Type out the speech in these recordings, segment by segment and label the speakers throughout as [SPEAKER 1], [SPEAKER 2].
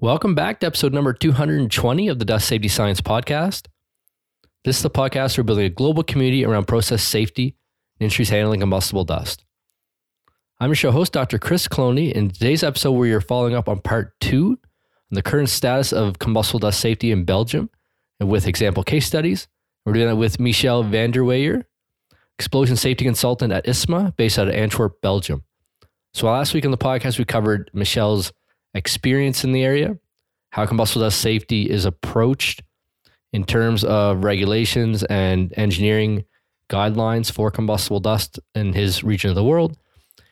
[SPEAKER 1] Welcome back to episode number 220 of the Dust Safety Science Podcast. This is the podcast for building a global community around process safety and industries handling combustible dust. I'm your show host, Dr. Chris Cloney. In today's episode, we are following up on part two on the current status of combustible dust safety in Belgium and with example case studies. We're doing that with Michel Vandeweyer, explosion safety consultant at ISMA, based out of Antwerp, Belgium. So last week on the podcast, we covered Michel's experience in the area, how combustible dust safety is approached in terms of regulations and engineering guidelines for combustible dust in his region of the world.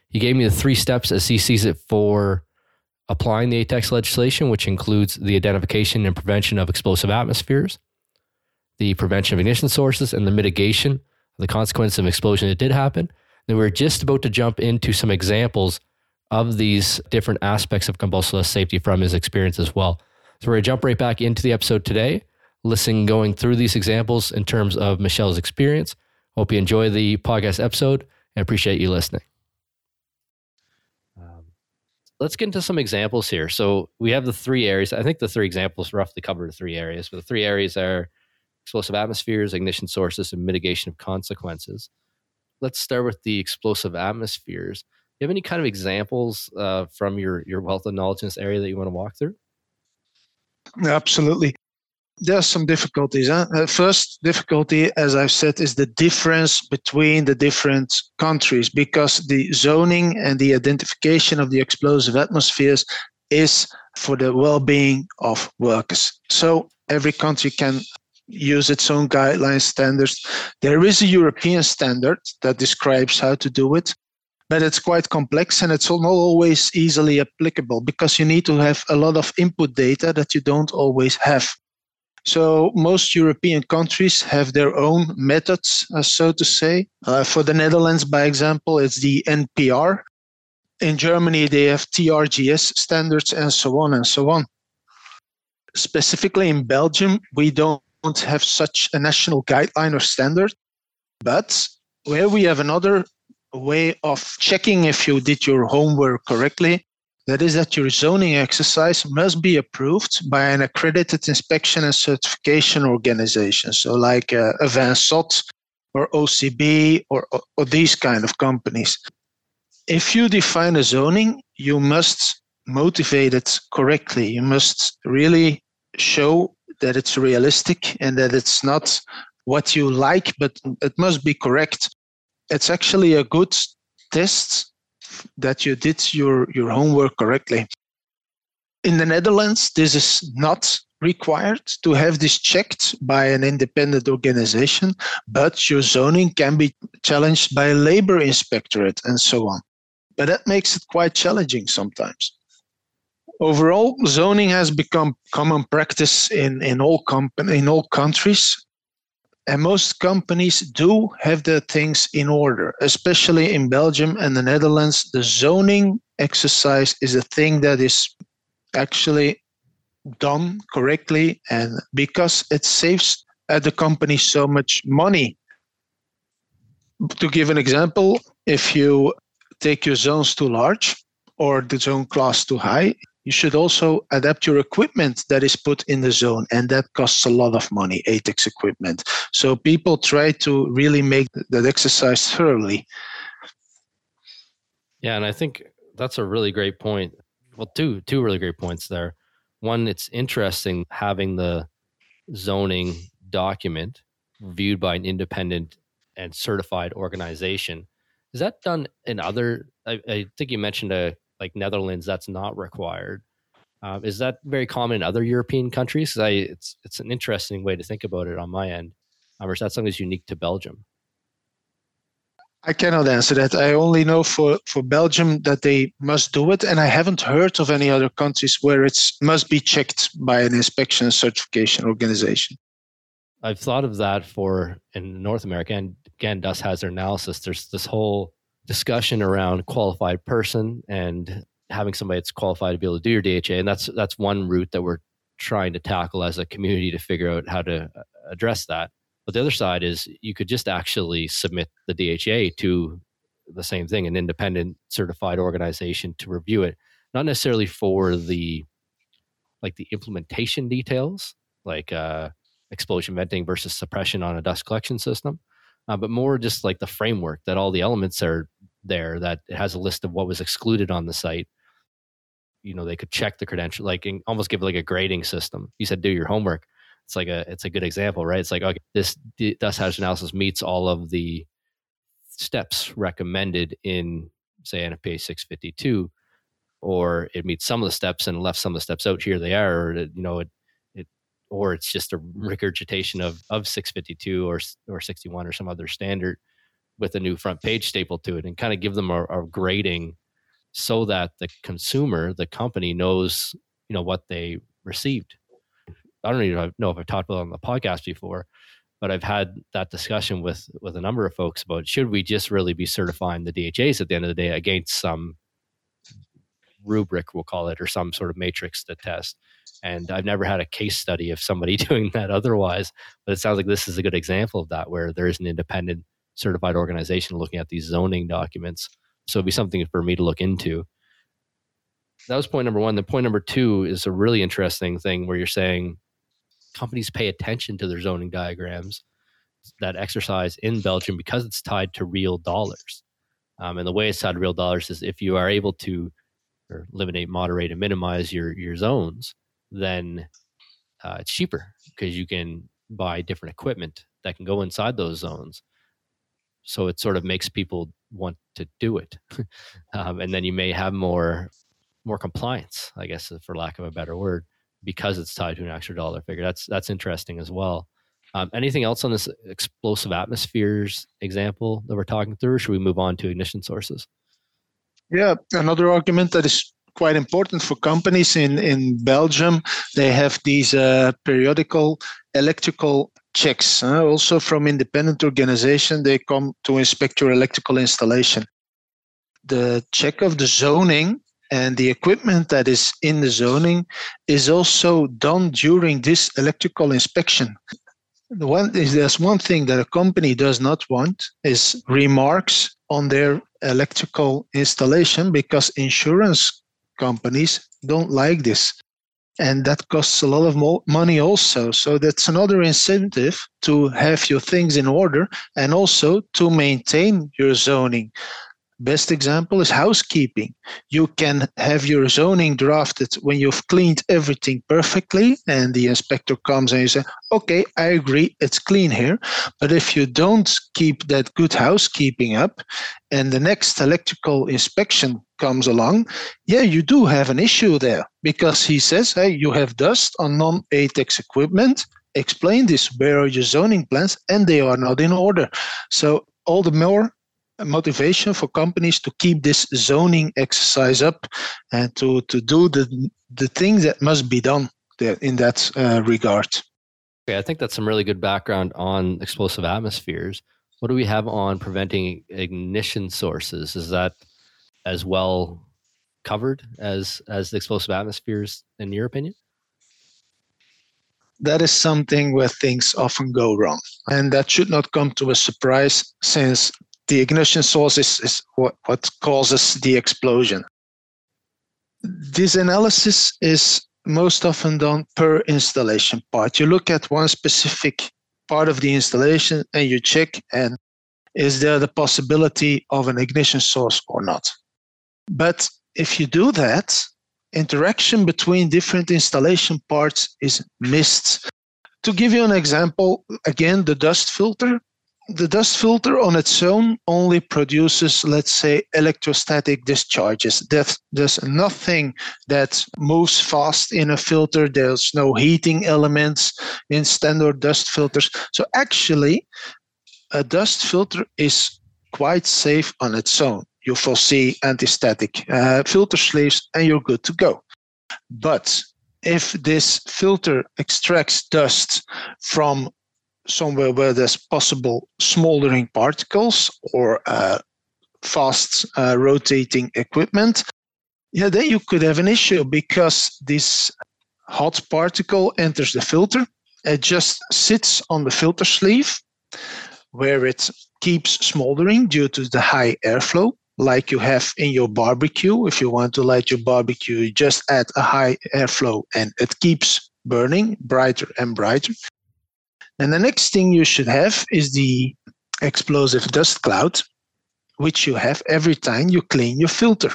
[SPEAKER 1] He gave me the three steps as he sees it for applying the ATEX legislation, which includes the identification and prevention of explosive atmospheres, the prevention of ignition sources, and the mitigation of the consequence of explosion that did happen. Then we're just about to jump into some examples of these different aspects of combustible safety from his experience as well. So we're going to jump right back into the episode today, listening, going through these examples in terms of Michel's experience. Hope you enjoy the podcast episode and appreciate you listening. Um, let's get into some examples here. So we have the three areas. I think the three examples roughly cover the three areas, but the three areas are explosive atmospheres, ignition sources, and mitigation of consequences. Let's start with the explosive atmospheres you have any kind of examples uh, from your your wealth of knowledge in this area that you want to walk through?
[SPEAKER 2] Absolutely. There are some difficulties. Huh? Uh, first difficulty, as I've said, is the difference between the different countries because the zoning and the identification of the explosive atmospheres is for the well-being of workers. So every country can use its own guidelines standards. There is a European standard that describes how to do it, but it's quite complex and it's not always easily applicable because you need to have a lot of input data that you don't always have. So most European countries have their own methods, uh, so to say. Uh, for the Netherlands, by example, it's the NPR. In Germany, they have TRGS standards and so on and so on. Specifically in Belgium, we don't have such a national guideline or standard, but where we have another way of checking if you did your homework correctly. That is that your zoning exercise must be approved by an accredited inspection and certification organization. So, like uh, AVANSOT or OCB or, or, or these kind of companies. If you define a zoning, you must motivate it correctly. You must really show that it's realistic and that it's not what you like, but it must be correct it's actually a good test that you did your, your homework correctly. In the Netherlands, this is not required to have this checked by an independent organization, but your zoning can be challenged by a labor inspectorate and so on. But that makes it quite challenging sometimes. Overall, zoning has become common practice in, in all company, in all countries, and most companies do have their things in order, especially in Belgium and the Netherlands. The zoning exercise is a thing that is actually done correctly, and because it saves the company so much money. To give an example, if you take your zones too large or the zone class too high, you should also adapt your equipment that is put in the zone and that costs a lot of money atex equipment. So people try to really make that exercise thoroughly.
[SPEAKER 1] Yeah and i think that's a really great point. Well two two really great points there. One it's interesting having the zoning document viewed by an independent and certified organization. Is that done in other i, I think you mentioned a like Netherlands, that's not required. Um, is that very common in other European countries? I, it's it's an interesting way to think about it on my end. Um, or is that something that's unique to Belgium?
[SPEAKER 2] I cannot answer that. I only know for, for Belgium that they must do it, and I haven't heard of any other countries where it must be checked by an inspection and certification organization.
[SPEAKER 1] I've thought of that for in North America, and again, Dust hazard analysis. There's this whole discussion around qualified person and having somebody that's qualified to be able to do your DHA, and that's that's one route that we're trying to tackle as a community to figure out how to uh, address that. But the other side is you could just actually submit the DHA to the same thing, an independent certified organization to review it, not necessarily for the like the implementation details, like uh, explosion venting versus suppression on a dust collection system, uh, but more just like the framework that all the elements are there. That has a list of what was excluded on the site. You know, they could check the credential, like almost give like a grading system. You said do your homework. It's like a it's a good example, right? It's like okay, this dust hazard analysis meets all of the steps recommended in say NFPA 652 or it meets some of the steps and left some of the steps out. Here they are, or you know, it, it, or it's just a mm. regurgitation of of 652 or or 61 or some other standard with a new front page staple to it, and kind of give them a, a grading so that the consumer, the company, knows you know what they received. I don't even know if I've talked about it on the podcast before, but I've had that discussion with with a number of folks about should we just really be certifying the DHAs at the end of the day against some rubric, we'll call it, or some sort of matrix to test. And I've never had a case study of somebody doing that otherwise, but it sounds like this is a good example of that, where there is an independent certified organization looking at these zoning documents. So it'd be something for me to look into. That was point number one. The point number two is a really interesting thing where you're saying companies pay attention to their zoning diagrams that exercise in Belgium because it's tied to real dollars. Um, and the way it's tied to real dollars is if you are able to eliminate, moderate, and minimize your your zones, then uh, it's cheaper because you can buy different equipment that can go inside those zones. So it sort of makes people want to do it, um, and then you may have more more compliance, I guess, for lack of a better word, because it's tied to an extra dollar figure. That's that's interesting as well. Um, anything else on this explosive atmospheres example that we're talking through? should we move on to ignition sources?
[SPEAKER 2] Yeah, another argument that is quite important for companies in, in Belgium, they have these uh, periodical electrical checks. Uh, also from independent organization, they come to inspect your electrical installation. The check of the zoning and the equipment that is in the zoning is also done during this electrical inspection. The one is there's one thing that a company does not want is remarks on their electrical installation because insurance companies don't like this and that costs a lot of money also. So that's another incentive to have your things in order and also to maintain your zoning Best example is housekeeping. You can have your zoning drafted when you've cleaned everything perfectly, and the inspector comes and you say, Okay, I agree, it's clean here. But if you don't keep that good housekeeping up, and the next electrical inspection comes along, yeah, you do have an issue there because he says, Hey, you have dust on non ATEX equipment. Explain this. Where are your zoning plans? And they are not in order. So, all the more motivation for companies to keep this zoning exercise up and to, to do the, the things that must be done there in that uh, regard.
[SPEAKER 1] Okay, I think that's some really good background on explosive atmospheres. What do we have on preventing ignition sources? Is that as well covered as as the explosive atmospheres in your opinion?
[SPEAKER 2] that is something where things often go wrong. And that should not come to a surprise since the ignition source is, is what, what causes the explosion. This analysis is most often done per installation part. You look at one specific part of the installation and you check and is there the possibility of an ignition source or not. But if you do that, interaction between different installation parts is missed. To give you an example, again, the dust filter the dust filter on its own only produces, let's say, electrostatic discharges. There's, there's nothing that moves fast in a filter. There's no heating elements in standard dust filters. So actually, a dust filter is quite safe on its own. You foresee anti-static uh, filter sleeves and you're good to go. But if this filter extracts dust from somewhere where there's possible smoldering particles or uh, fast uh, rotating equipment, yeah, then you could have an issue because this hot particle enters the filter. It just sits on the filter sleeve where it keeps smoldering due to the high airflow. like you have in your barbecue. If you want to light your barbecue, you just add a high airflow and it keeps burning brighter and brighter. And the next thing you should have is the explosive dust cloud, which you have every time you clean your filter.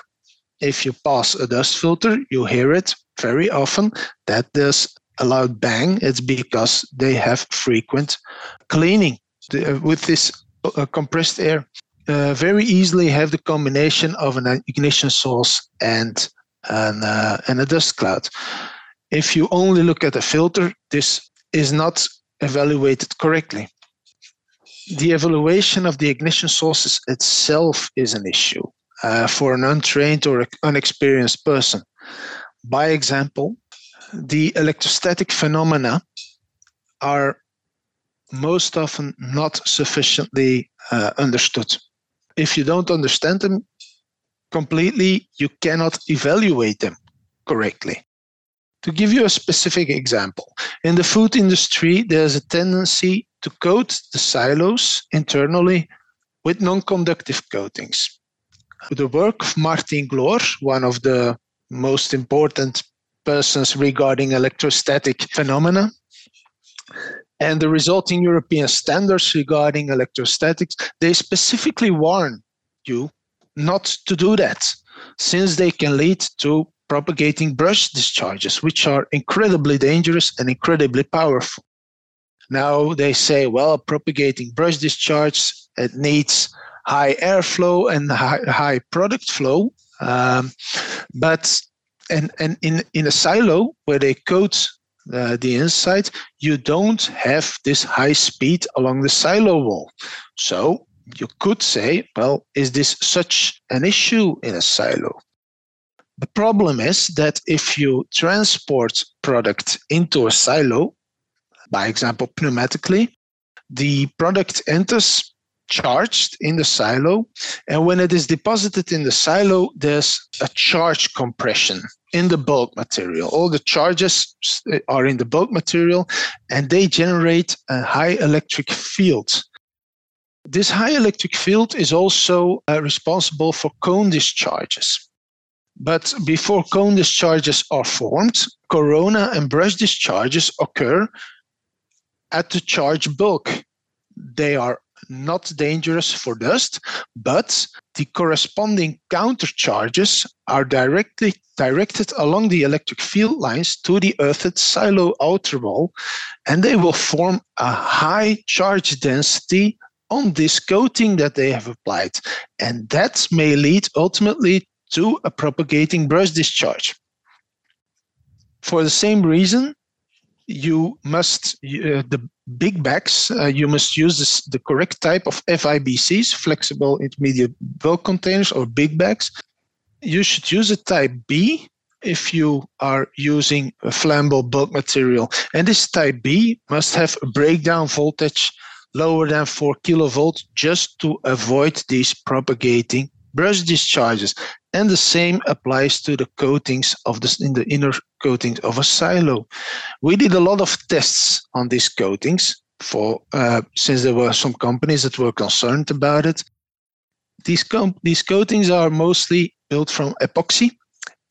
[SPEAKER 2] If you pass a dust filter, you hear it very often. That does a loud bang. It's because they have frequent cleaning with this uh, compressed air. Uh, very easily have the combination of an ignition source and an, uh, and a dust cloud. If you only look at the filter, this is not evaluated correctly. The evaluation of the ignition sources itself is an issue uh, for an untrained or unexperienced person. By example, the electrostatic phenomena are most often not sufficiently uh, understood. If you don't understand them completely, you cannot evaluate them correctly. To give you a specific example, in the food industry, there's a tendency to coat the silos internally with non conductive coatings. The work of Martin Glor, one of the most important persons regarding electrostatic phenomena, and the resulting European standards regarding electrostatics, they specifically warn you not to do that, since they can lead to propagating brush discharges, which are incredibly dangerous and incredibly powerful. Now they say, well, propagating brush discharge, it needs high airflow and high, high product flow. Um, but and, and in, in a silo where they coat uh, the inside, you don't have this high speed along the silo wall. So you could say, well, is this such an issue in a silo? The problem is that if you transport product into a silo, by example, pneumatically, the product enters charged in the silo. And when it is deposited in the silo, there's a charge compression in the bulk material. All the charges are in the bulk material and they generate a high electric field. This high electric field is also uh, responsible for cone discharges. But before cone discharges are formed, corona and brush discharges occur at the charge bulk. They are not dangerous for dust, but the corresponding counter charges are directly directed along the electric field lines to the earthed silo outer wall, and they will form a high charge density on this coating that they have applied. And that may lead ultimately to a propagating brush discharge. For the same reason, you must uh, the big bags uh, you must use this, the correct type of FIBCs, flexible intermediate bulk containers or big bags. You should use a type B if you are using a flammable bulk material. And this type B must have a breakdown voltage lower than 4 kilovolt just to avoid these propagating brush discharges. And the same applies to the coatings of the in the inner coatings of a silo. We did a lot of tests on these coatings for uh, since there were some companies that were concerned about it. These com- these coatings are mostly built from epoxy,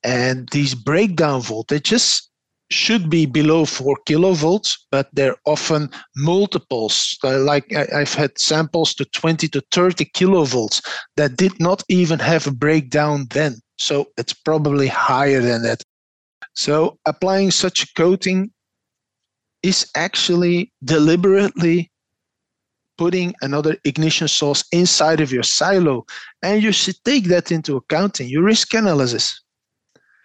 [SPEAKER 2] and these breakdown voltages should be below 4 kilovolts, but they're often multiples. Uh, like I've had samples to 20 to 30 kilovolts that did not even have a breakdown then. So it's probably higher than that. So applying such a coating is actually deliberately putting another ignition source inside of your silo. And you should take that into account in your risk analysis.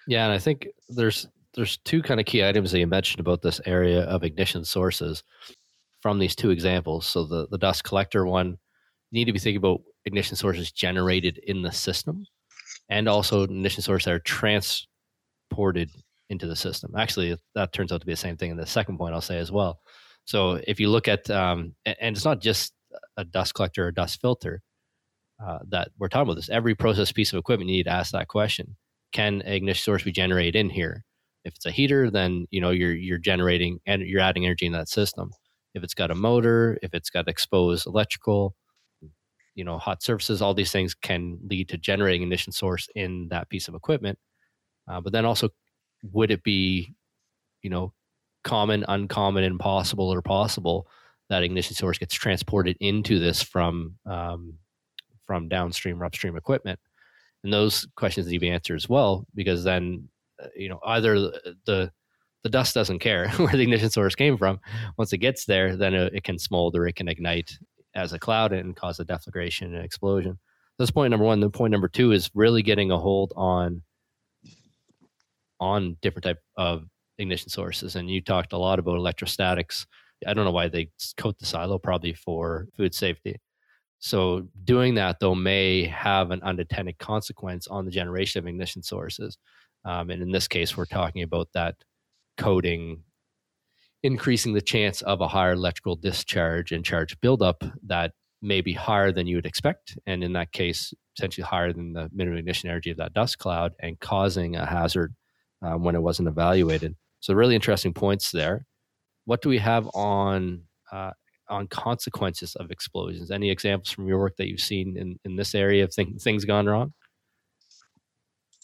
[SPEAKER 1] Yeah, and I think there's there's two kind of key items that you mentioned about this area of ignition sources from these two examples. So the, the dust collector one, you need to be thinking about ignition sources generated in the system and also ignition sources that are transported into the system. Actually, that turns out to be the same thing in the second point I'll say as well. So if you look at, um, and it's not just a dust collector or dust filter uh, that we're talking about this, every process piece of equipment, you need to ask that question. Can ignition source be generated in here? If it's a heater, then you know you're you're generating and you're adding energy in that system. If it's got a motor, if it's got exposed electrical, you know hot surfaces all these things can lead to generating ignition source in that piece of equipment uh, but then also would it be you know common uncommon impossible or possible that ignition source gets transported into this from um, from downstream or upstream equipment and those questions need to be answered as well because then you know either the the dust doesn't care where the ignition source came from once it gets there then it, it can smolder it can ignite as a cloud and cause a deflagration and explosion. That's point number one. Then point number two is really getting a hold on on different type of ignition sources. And you talked a lot about electrostatics. I don't know why they coat the silo, probably for food safety. So doing that though may have an unintended consequence on the generation of ignition sources. Um, and in this case, we're talking about that coating increasing the chance of a higher electrical discharge and charge buildup that may be higher than you would expect. And in that case, potentially higher than the minimum ignition energy of that dust cloud and causing a hazard um, when it wasn't evaluated. So, really interesting points there. What do we have on? Uh, on consequences of explosions. Any examples from your work that you've seen in, in this area of th- things gone wrong?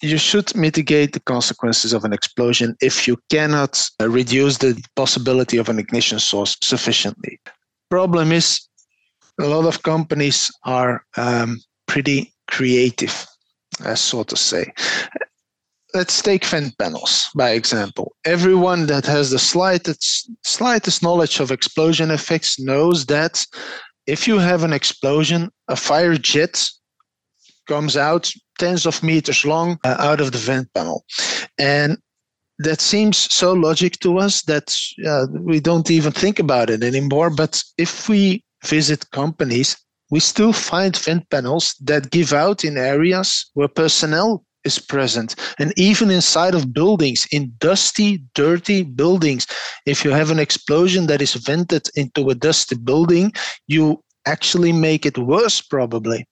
[SPEAKER 2] You should mitigate the consequences of an explosion if you cannot uh, reduce the possibility of an ignition source sufficiently. Problem is, a lot of companies are um, pretty creative, uh, so to say. Let's take vent panels, by example. Everyone that has the slightest, slightest knowledge of explosion effects knows that if you have an explosion, a fire jet comes out tens of meters long uh, out of the vent panel. And that seems so logic to us that uh, we don't even think about it anymore. But if we visit companies, we still find vent panels that give out in areas where personnel is present. And even inside of buildings, in dusty, dirty buildings, if you have an explosion that is vented into a dusty building, you actually make it worse, probably.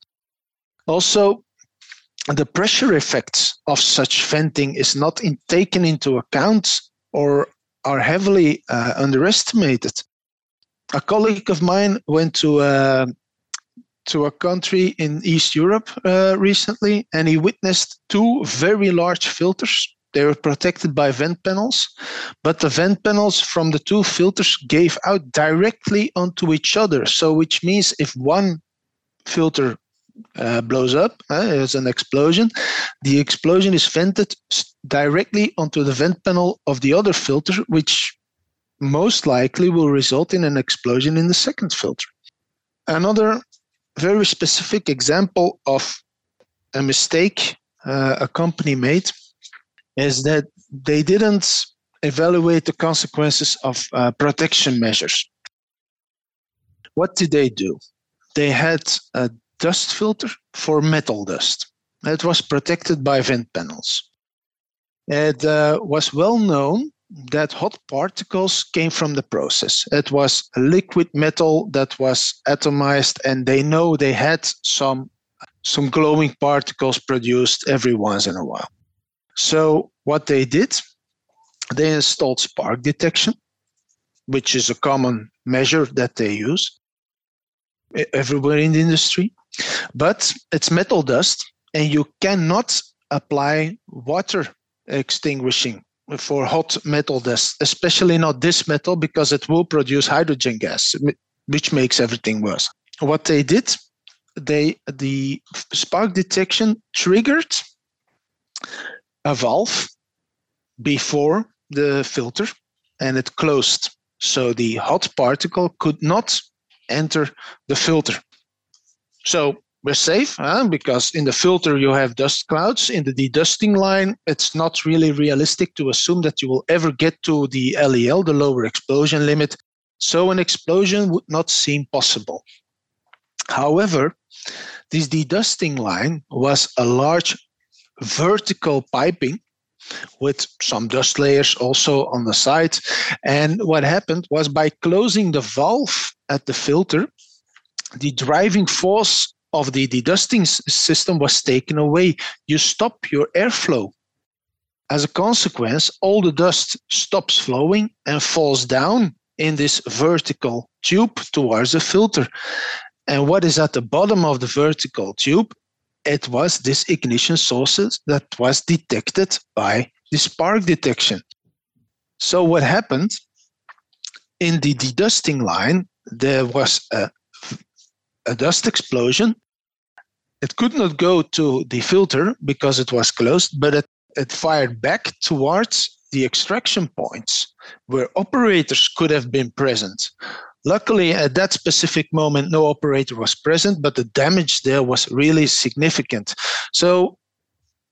[SPEAKER 2] Also, the pressure effects of such venting is not in, taken into account or are heavily uh, underestimated. A colleague of mine went to a, uh, to a country in East Europe uh, recently, and he witnessed two very large filters. They were protected by vent panels, but the vent panels from the two filters gave out directly onto each other. So, which means if one filter uh, blows up, uh, it's an explosion. The explosion is vented directly onto the vent panel of the other filter, which most likely will result in an explosion in the second filter. Another very specific example of a mistake uh, a company made is that they didn't evaluate the consequences of uh, protection measures. What did they do? They had a dust filter for metal dust. It was protected by vent panels. It uh, was well known that hot particles came from the process. It was liquid metal that was atomized, and they know they had some some glowing particles produced every once in a while. So what they did, they installed spark detection, which is a common measure that they use everywhere in the industry. But it's metal dust, and you cannot apply water extinguishing for hot metal dust, especially not this metal because it will produce hydrogen gas, which makes everything worse. What they did, they the spark detection triggered a valve before the filter and it closed. So the hot particle could not enter the filter. So we're safe huh? because in the filter you have dust clouds. In the dedusting line, it's not really realistic to assume that you will ever get to the LEL, the lower explosion limit. So an explosion would not seem possible. However, this dedusting line was a large vertical piping with some dust layers also on the side. And what happened was by closing the valve at the filter, the driving force of the dedusting system was taken away. You stop your airflow. As a consequence, all the dust stops flowing and falls down in this vertical tube towards the filter. And what is at the bottom of the vertical tube? It was this ignition sources that was detected by the spark detection. So what happened in the dedusting line, there was a, a dust explosion. It could not go to the filter because it was closed, but it, it fired back towards the extraction points where operators could have been present. Luckily, at that specific moment, no operator was present, but the damage there was really significant. So,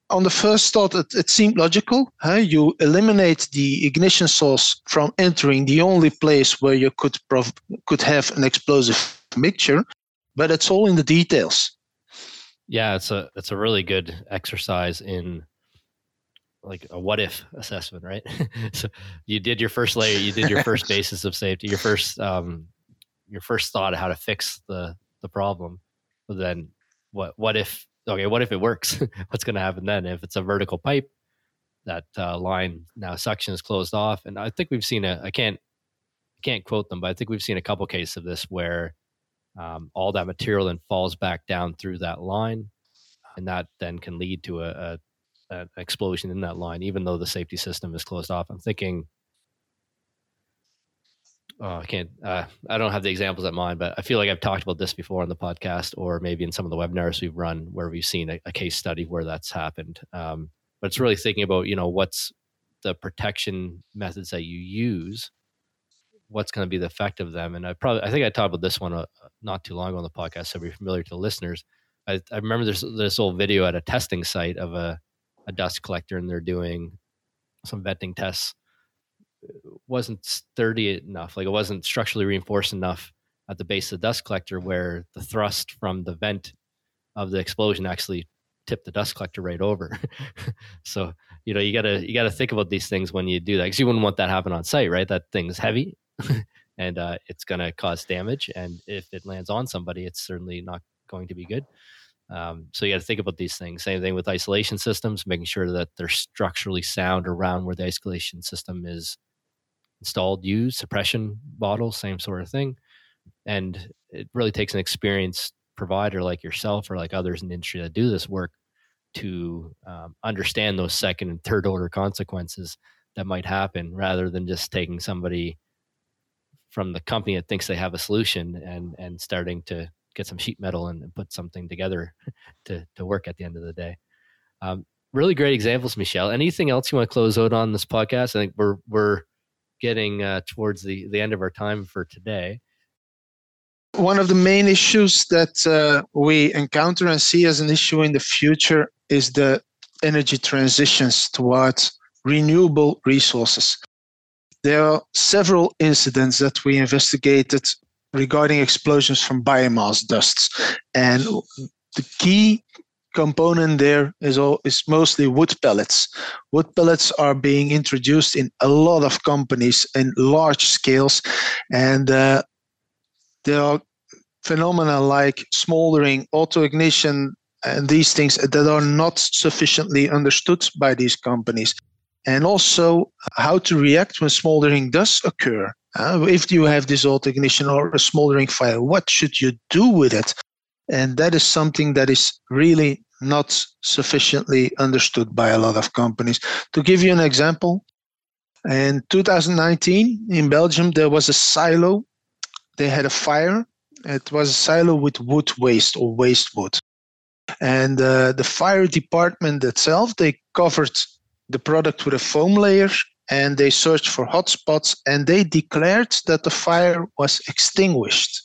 [SPEAKER 2] on the first thought, it, it seemed logical. Huh? You eliminate the ignition source from entering the only place where you could prov- could have an explosive mixture, but it's all in the details.
[SPEAKER 1] Yeah, it's a it's a really good exercise in like a what if assessment, right? so you did your first layer, you did your first basis of safety, your first um, your first thought of how to fix the the problem. But then what what if okay, what if it works? What's going to happen then if it's a vertical pipe? That uh, line now suction is closed off, and I think we've seen a. I can't can't quote them, but I think we've seen a couple cases of this where um, all that material then falls back down through that line, and that then can lead to a, a an explosion in that line, even though the safety system is closed off. I'm thinking, oh, I can't, uh, I don't have the examples at mind, but I feel like I've talked about this before on the podcast or maybe in some of the webinars we've run where we've seen a, a case study where that's happened. Um, but it's really thinking about, you know, what's the protection methods that you use, what's going to be the effect of them. And I probably, I think I talked about this one uh, not too long ago on the podcast, so be familiar to the listeners. I, I remember there's this old video at a testing site of a a dust collector and they're doing some venting tests wasn't sturdy enough like it wasn't structurally reinforced enough at the base of the dust collector where the thrust from the vent of the explosion actually tipped the dust collector right over. So you know you gotta you gotta think about these things when you do that because you wouldn't want that happen on site right? That thing's heavy and uh, it's gonna cause damage and if it lands on somebody it's certainly not going to be good um, so you got to think about these things. Same thing with isolation systems, making sure that they're structurally sound around where the isolation system is installed, used, suppression bottles, same sort of thing. And it really takes an experienced provider like yourself or like others in the industry that do this work to um, understand those second and third order consequences that might happen rather than just taking somebody from the company that thinks they have a solution and and starting to get some sheet metal and, put something together to to work at the end of the day. Um, really great examples, Michel. Anything else you want to close out on this podcast? I think we're we're getting uh, towards the the end of our time for today.
[SPEAKER 2] One of the main issues that uh, we encounter and see as an issue in the future is the energy transitions towards renewable resources. There are several incidents that we investigated regarding explosions from biomass dusts. And the key component there is all, is mostly wood pellets. Wood pellets are being introduced in a lot of companies in large scales, and uh, there are phenomena like smoldering, auto ignition, and these things that are not sufficiently understood by these companies. And also how to react when smoldering does occur. Uh, if you have this auto ignition or a smoldering fire, what should you do with it? And that is something that is really not sufficiently understood by a lot of companies. To give you an example, in 2019 in Belgium, there was a silo. They had a fire. It was a silo with wood waste or waste wood. And uh, the fire department itself, they covered the product with a foam layer and they searched for hotspots and they declared that the fire was extinguished.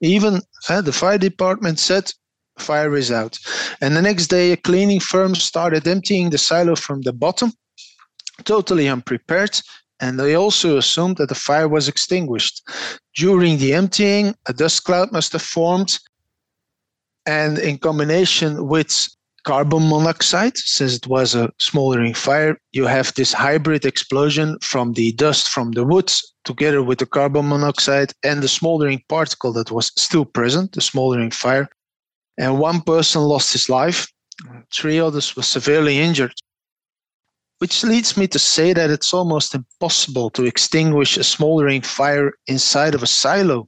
[SPEAKER 2] Even uh, the fire department said fire is out. And the next day, a cleaning firm started emptying the silo from the bottom, totally unprepared. And they also assumed that the fire was extinguished. During the emptying, a dust cloud must have formed. And in combination with carbon monoxide, since it was a smoldering fire, you have this hybrid explosion from the dust from the woods together with the carbon monoxide and the smoldering particle that was still present, the smoldering fire. And one person lost his life, three others were severely injured. Which leads me to say that it's almost impossible to extinguish a smoldering fire inside of a silo.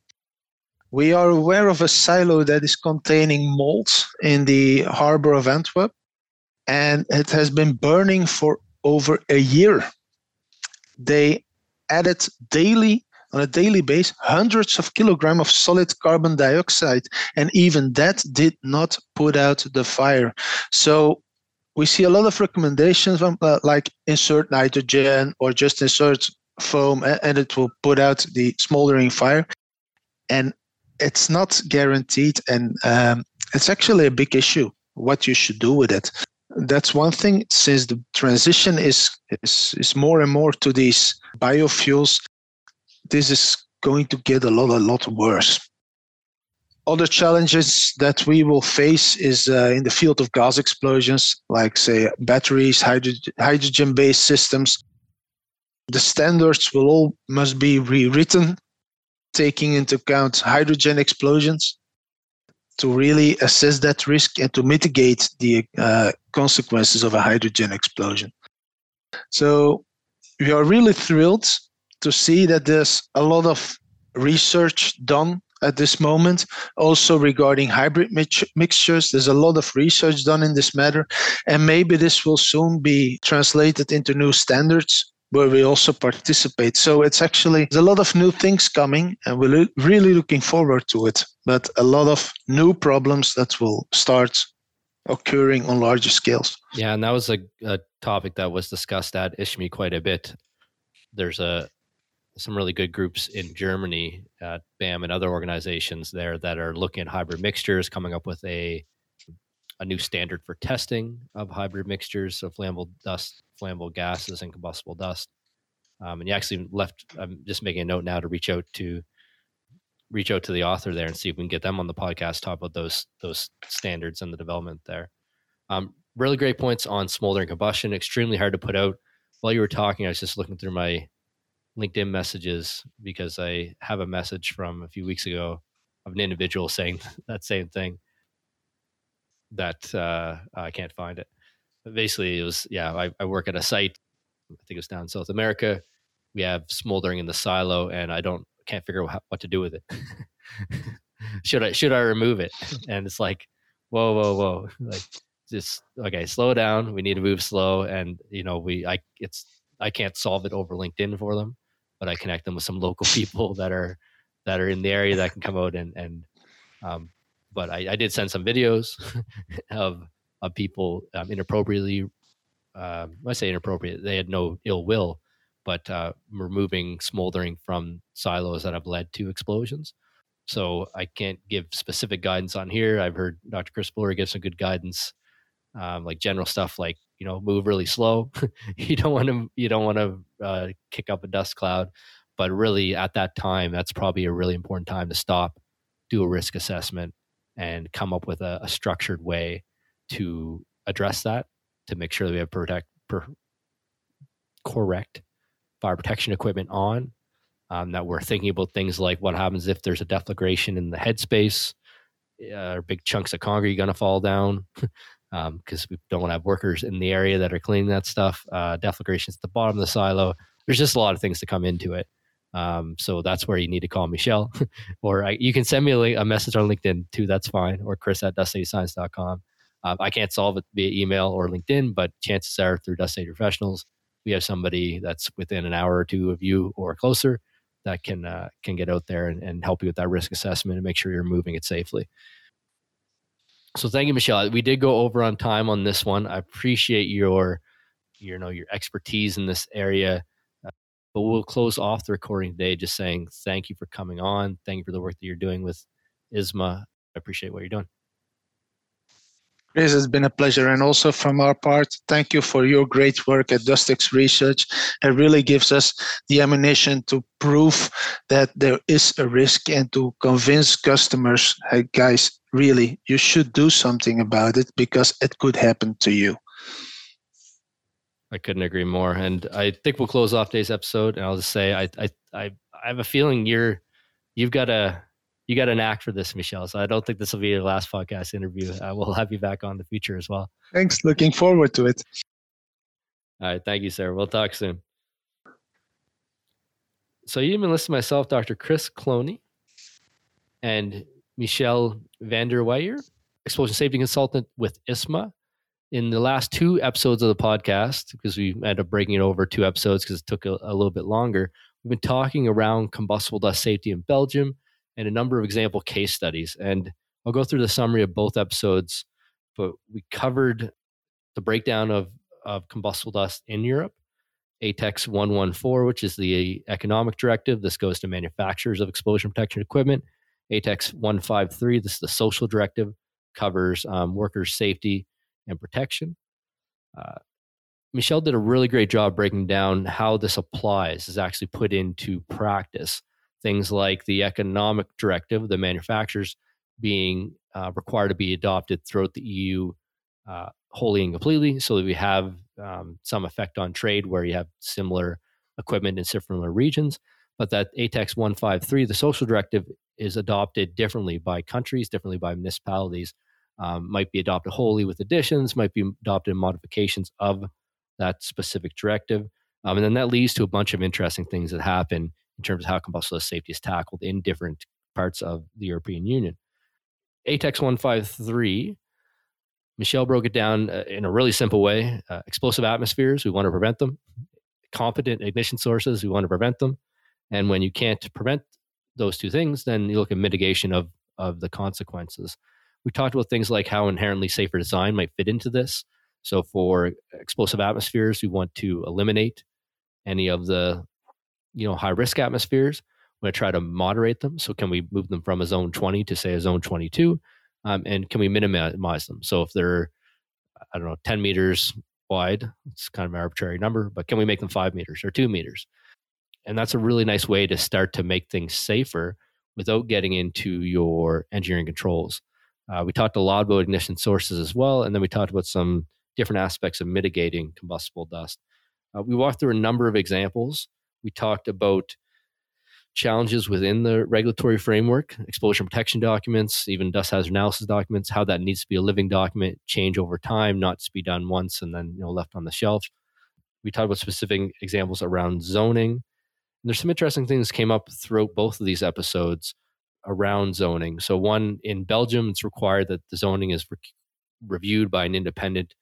[SPEAKER 2] We are aware of a silo that is containing mold in the harbor of Antwerp, and it has been burning for over a year. They added daily on a daily basis hundreds of kilograms of solid carbon dioxide and even that did not put out the fire so we see a lot of recommendations from, uh, like insert nitrogen or just insert foam and it will put out the smoldering fire and it's not guaranteed and um, it's actually a big issue what you should do with it that's one thing since the transition is, is is more and more to these biofuels this is going to get a lot, a lot worse. Other challenges that we will face is uh, in the field of gas explosions, like say batteries, hydrogen, hydrogen-based systems. The standards will all must be rewritten, taking into account hydrogen explosions to really assess that risk and to mitigate the uh, consequences of a hydrogen explosion. So we are really thrilled to see that there's a lot of research done at this moment also regarding hybrid mix- mixtures there's a lot of research done in this matter and maybe this will soon be translated into new standards where we also participate. So it's actually there's a lot of new things coming and we're really looking forward to it but a lot of new problems that will start occurring on larger scales.
[SPEAKER 1] Yeah and that was a, a topic that was discussed at ISHME quite a bit. There's a some really good groups in Germany at BAM and other organizations there that are looking at hybrid mixtures, coming up with a a new standard for testing of hybrid mixtures of flammable dust, flammable gases, and combustible dust. Um, and you actually left. I'm just making a note now to reach out to reach out to the author there and see if we can get them on the podcast talk about those those standards and the development there. Um, really great points on smoldering combustion. Extremely hard to put out. While you were talking, I was just looking through my LinkedIn messages because I have a message from a few weeks ago of an individual saying that same thing. That uh, I can't find it. Basically, it was yeah. I, I work at a site. I think it's down in South America. We have smoldering in the silo, and I don't can't figure out what to do with it. should I should I remove it? And it's like, whoa, whoa, whoa! Like just okay, slow down. We need to move slow, and you know we I it's I can't solve it over LinkedIn for them but I connect them with some local people that are that are in the area that can come out and and um, but I, I did send some videos of of people um, inappropriately uh, I say inappropriate they had no ill will but uh, removing smoldering from silos that have led to explosions so I can't give specific guidance on here I've heard Dr. Chris Fuller give some good guidance um, like general stuff like you know move really slow you don't want to you don't want to uh, kick up a dust cloud but really at that time that's probably a really important time to stop do a risk assessment and come up with a, a structured way to address that to make sure that we have protect per, correct fire protection equipment on um, that we're thinking about things like what happens if there's a deflagration in the headspace uh, big chunks of concrete going to fall down because um, we don't want to have workers in the area that are cleaning that stuff. Uh, deflagrations at the bottom of the silo. There's just a lot of things to come into it. Um, so that's where you need to call Michel, or I, you can send me a, a, message on LinkedIn too. That's fine. Or Chris at dustsafetyscience.com. Um, I can't solve it via email or LinkedIn, but chances are through Safety Professionals, we have somebody that's within an hour or two of you or closer that can uh, can get out there and, and help you with that risk assessment and make sure you're moving it safely. So thank you, Michel. We did go over on time on this one. I appreciate your, you know, your expertise in this area. Uh, but we'll close off the recording today just saying thank you for coming on. Thank you for the work that you're doing with ISMA. I appreciate what you're doing.
[SPEAKER 2] Chris, it's been a pleasure. And also from our part, thank you for your great work at DustEx Research. It really gives us the ammunition to prove that there is a risk and to convince customers, hey, guys, really, you should do something about it because it could happen to you.
[SPEAKER 1] I couldn't agree more. And I think we'll close off today's episode. And I'll just say, I, I, I, I have a feeling you're, you've got a, you got an act for this, Michel. So I don't think this will be your last podcast interview. Uh, we'll have you back on the future as well.
[SPEAKER 2] Thanks. Looking forward to it.
[SPEAKER 1] All right. Thank you, sir. We'll talk soon. So you've been listening to myself, Dr. Chris Cloney. and Michel Vandeweyer, explosion safety consultant with ISMA. In the last two episodes of the podcast, because we ended up breaking it over two episodes because it took a, a little bit longer, we've been talking around combustible dust safety in Belgium and a number of example case studies. And I'll go through the summary of both episodes, but we covered the breakdown of, of combustible dust in Europe, ATEX 114, which is the economic directive. This goes to manufacturers of explosion protection equipment. ATEX 153, this is the social directive, covers um, workers' safety and protection. Uh, Michel did a really great job breaking down how this applies, is actually put into practice. Things like the economic directive, the manufacturers being uh, required to be adopted throughout the EU uh, wholly and completely, so that we have um, some effect on trade where you have similar equipment in similar regions. But that ATEX 153, the social directive, is adopted differently by countries, differently by municipalities. Um, might be adopted wholly with additions, might be adopted in modifications of that specific directive. Um, and then that leads to a bunch of interesting things that happen in terms of how combustible safety is tackled in different parts of the European Union. ATEX 153, Michel broke it down uh, in a really simple way. Uh, explosive atmospheres, we want to prevent them. Competent ignition sources, we want to prevent them. And when you can't prevent those two things, then you look at mitigation of, of the consequences. We talked about things like how inherently safer design might fit into this. So for explosive atmospheres, we want to eliminate any of the you know high risk atmospheres. We want to try to moderate them. So can we move them from a zone 20 to say a zone 22? Um, and can we minimize them? So if they're I don't know 10 meters wide, it's kind of an arbitrary number, but can we make them five meters or two meters? And that's a really nice way to start to make things safer without getting into your engineering controls. Uh, we talked a lot about ignition sources as well, and then we talked about some different aspects of mitigating combustible dust. Uh, we walked through a number of examples. We talked about challenges within the regulatory framework, explosion protection documents, even dust hazard analysis documents, how that needs to be a living document, change over time, not to be done once and then you know left on the shelf. We talked about specific examples around zoning. And there's some interesting things came up throughout both of these episodes around zoning. So one in Belgium, it's required that the zoning is re- reviewed by an independent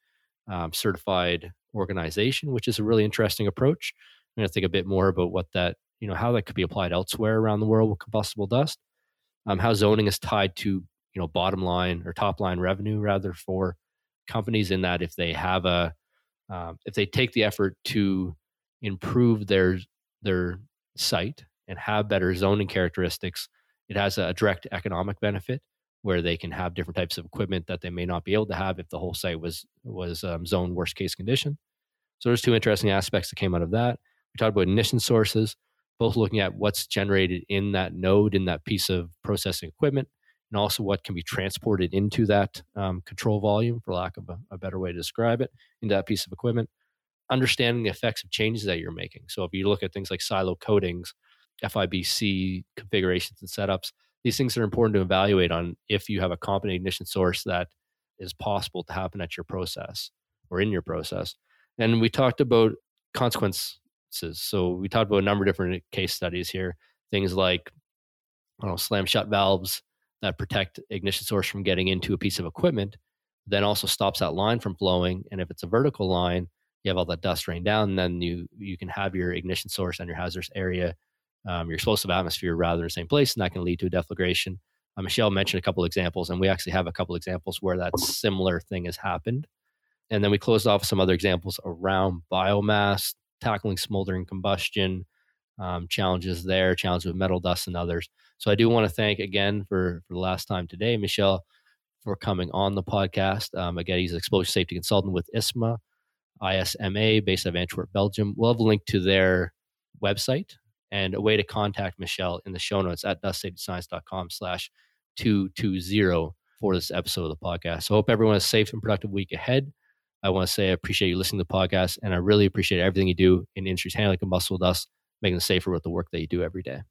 [SPEAKER 1] um, certified organization, which is a really interesting approach. I'm going to think a bit more about what that, you know, how that could be applied elsewhere around the world with combustible dust. Um, how zoning is tied to, you know, bottom line or top line revenue rather for companies in that if they have a, um, if they take the effort to improve their their site and have better zoning characteristics, it has a direct economic benefit where they can have different types of equipment that they may not be able to have if the whole site was was um, zone worst case condition. So there's two interesting aspects that came out of that. We talked about ignition sources, both looking at what's generated in that node in that piece of processing equipment, and also what can be transported into that um, control volume, for lack of a, a better way to describe it, into that piece of equipment. Understanding the effects of changes that you're making. So if you look at things like silo coatings, FIBC configurations and setups, these things are important to evaluate on if you have a competent ignition source that is possible to happen at your process or in your process. And we talked about consequences. So we talked about a number of different case studies here. Things like I don't know, slam shut valves that protect ignition source from getting into a piece of equipment, then also stops that line from flowing. And if it's a vertical line, you have all that dust rain down, and then you you can have your ignition source and your hazardous area um, your explosive atmosphere rather in the same place, and that can lead to a deflagration. Uh, Michel mentioned a couple examples, and we actually have a couple examples where that similar thing has happened. And then we closed off some other examples around biomass, tackling smoldering combustion, um, challenges there, challenges with metal dust, and others. So I do want to thank again for, for the last time today, Michel, for coming on the podcast. Um, again, he's an explosion safety consultant with ISMA, ISMA, based out of Antwerp, Belgium. We'll have a link to their website and a way to contact Michel in the show notes at dustsafetyscience.com slash 220 for this episode of the podcast. So I hope everyone has a safe and productive week ahead. I want to say I appreciate you listening to the podcast and I really appreciate everything you do in industries handling combustible dust, making it safer with the work that you do every day.